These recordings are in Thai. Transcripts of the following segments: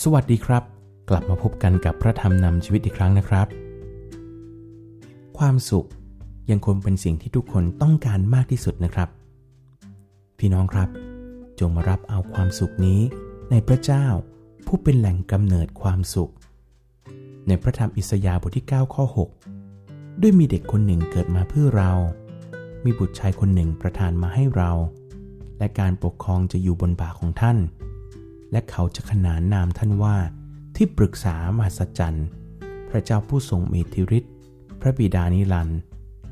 สวัสดีครับ กลับมาพบกันกับพระธรรมนำชีวิตอีกครั้งนะครับ ความสุขยังคงเป็นสิ่งที่ทุกคนต้องการมากที่สุดนะครับ พี่น้องครับ จงมารับเอาความสุขนี้ในพระเจ้าผู้เป็นแหล่งกำเนิดความสุข ในพระธรรมอิสยาห์บทที่ 9 ข้อ 6 ด้วยมีเด็กคนหนึ่งเกิดมาเพื่อเรา มีบุตรชายคนหนึ่งประทานมาให้เรา และการปกครองจะอยู่บนบ่าของท่าน และเขาจะขนานนามท่านว่า ที่ปรึกษามหัศจรรย์พระเจ้าผู้ทรงมีธิฤทธิ์พระบิดานิรันดร์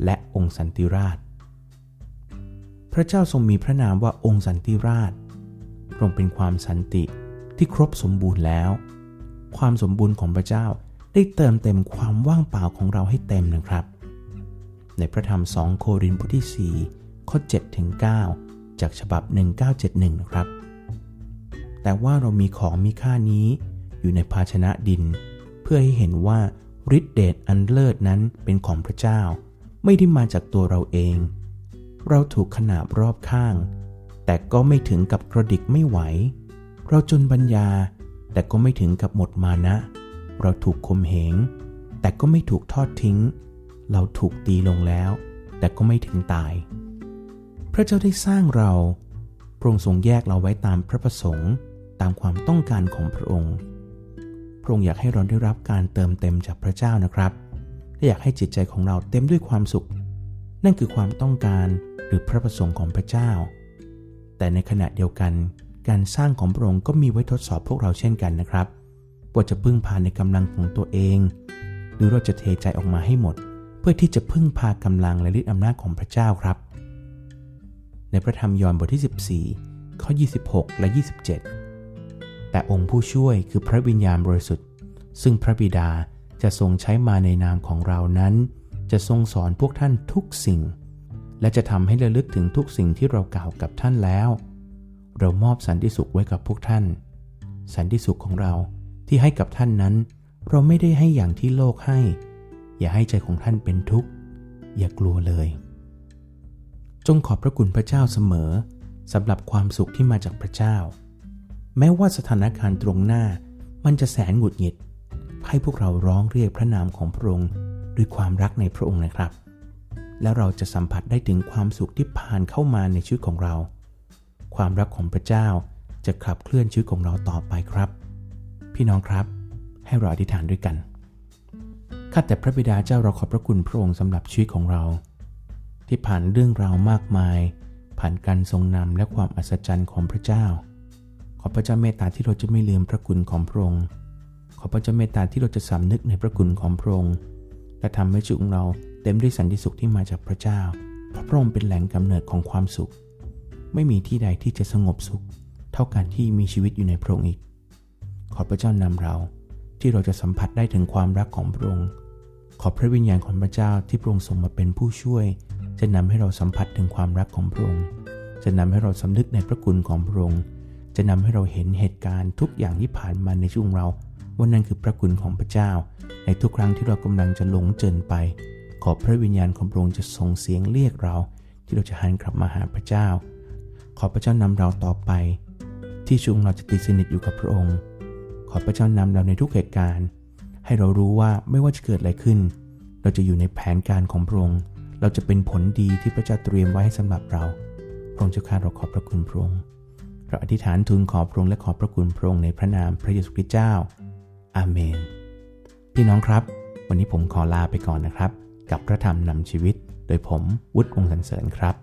และองค์สันติราช พระเจ้าทรงมีพระนามว่าองค์สันติราชทรงเป็นความสันติที่ครบสมบูรณ์แล้ว ความสมบูรณ์ของพระเจ้าได้เติมเต็มความว่างเปล่าของเราให้เต็มนะครับ ในพระธรรม 2 โครินธ์บทที่ 4 ข้อ7ถึง9จากฉบับ 1971 นะครับ แต่ว่าเรามีของมีค่านี้อยู่ในภาชนะดิน เพื่อให้เห็นว่าฤทธิเดชอันเลิศนั้นเป็นของพระเจ้า ไม่ได้มาจากตัวเราเอง เราถูกขนาบรอบข้าง แต่ก็ไม่ถึงกับกระดิกไม่ไหว เราจนบัญญา แต่ก็ไม่ถึงกับหมดมานะ เราถูกคมเหง แต่ก็ไม่ถูกทอดทิ้ง เราถูกตีลงแล้ว แต่ก็ไม่ถึงตาย พระเจ้าได้สร้างเราพระองค์ทรงแยกเราไว้ตามพระประสงค์ ตามความต้องการของพระองค์ พระองค์อยากให้เราได้รับการเติมเต็มจากพระเจ้านะครับและอยากให้จิตใจของเราเต็มด้วยความสุข นั่นคือความต้องการหรือพระประสงค์ของพระเจ้า แต่ในขณะเดียวกัน การสร้างของพระองค์ก็มีไว้ทดสอบพวกเราเช่นกันนะครับ ว่าจะพึ่งพาในกำลังของตัวเอง หรือเราจะเทใจออกมาให้หมด เพื่อที่จะพึ่งพากำลังและฤทธิอำนาจของพระเจ้าครับ ในพระธรรมยอห์นบทที่ 14ข้อ26 และ 27 แต่องค์ผู้ช่วยคือพระวิญญาณบริสุทธิ์ ซึ่งพระบิดาจะทรงใช้มาในนามของเรานั้น จะทรงสอนพวกท่านทุกสิ่ง และจะทำให้ระลึกถึงทุกสิ่งที่เรากล่าวกับท่านแล้ว เรามอบสันติสุขไว้กับพวกท่าน สันติสุขของเราที่ให้กับท่านนั้น เราไม่ได้ให้อย่างที่โลกให้ อย่าให้ใจของท่านเป็นทุกข์ อย่ากลัวเลย จงขอบพระคุณพระเจ้าเสมอสำหรับความสุขที่มาจากพระเจ้า แม้ว่าสถานการณ์ตรงหน้ามันจะแสนหงุดหงิด ให้พวกเราร้องเรียกพระนามของพระองค์ด้วยความรักในพระองค์นะครับ แล้วเราจะสัมผัสได้ถึงความสุขที่ผ่านเข้ามาในชีวิตของเรา ความรักของพระเจ้าจะขับเคลื่อนชีวิตของเราต่อไปครับ พี่น้องครับ ให้เราอธิษฐานด้วยกันข้าแต่พระบิดาเจ้าเราขอบพระคุณพระองค์สำหรับชีวิตของเรา ที่ผ่านเรื่องราวมากมาย ผ่านการทรงนำและความอัศจรรย์ของพระเจ้า ขอพระเจ้าเมตตาที่เราจะไม่ลืมพระคุณของพระองค์ ขอพระเจ้าเมตตาที่เราจะสำนึกในพระคุณของพระองค์ และทำให้ชีวิตของเราเต็มด้วยสันติสุขที่มาจากพระเจ้า เพราะพระองค์เป็นแหล่งกำเนิดของความสุข ไม่มีที่ใดที่จะสงบสุข เท่ากันที่มีชีวิตอยู่ในพระองค์อีก ขอพระเจ้านำเราที่เราจะสัมผัสได้ถึงความรักของพระองค์ ขอพระวิญญาณของพระเจ้าที่พระองค์ส่งมาเป็นผู้ช่วย จะนำให้เราสัมผัสถึงความรักของพระองค์ จะนำให้เราสำนึกในพระคุณของพระองค์ จะนำให้เราเห็นเหตุการณ์ทุกอย่างที่ผ่านมาในช่วงเราว่านั่นคือพระคุณของพระเจ้า ในทุกครั้งที่เรากำลังจะหลงเจินไป ขอพระวิญญาณของพระองค์จะส่งเสียงเรียกเรา ที่เราจะหันกลับมาหาพระเจ้า ขอพระเจ้านำเราต่อไป ที่ช่วงเราจะติดสนิทอยู่กับพระองค์ ขอพระเจ้านำเราในทุกเหตุการณ์ ให้เรารู้ว่าไม่ว่าจะเกิดอะไรขึ้น เราจะอยู่ในแผนการของพระองค์ เราจะเป็นผลดีที่พระเจ้าเตรียมไว้ให้สำหรับเรา พระองค์เจ้าข้าเราขอบพระคุณพระองค์ เราอธิษฐานทูลขอพระองค์และขอบพระคุณพระองค์ในพระนามพระเยซูคริสต์เจ้า อาเมน พี่น้องครับ วันนี้ผมขอลาไปก่อนนะครับ กับพระธรรมนำชีวิต โดยผมวุฒิวงศ์สันเสริญครับ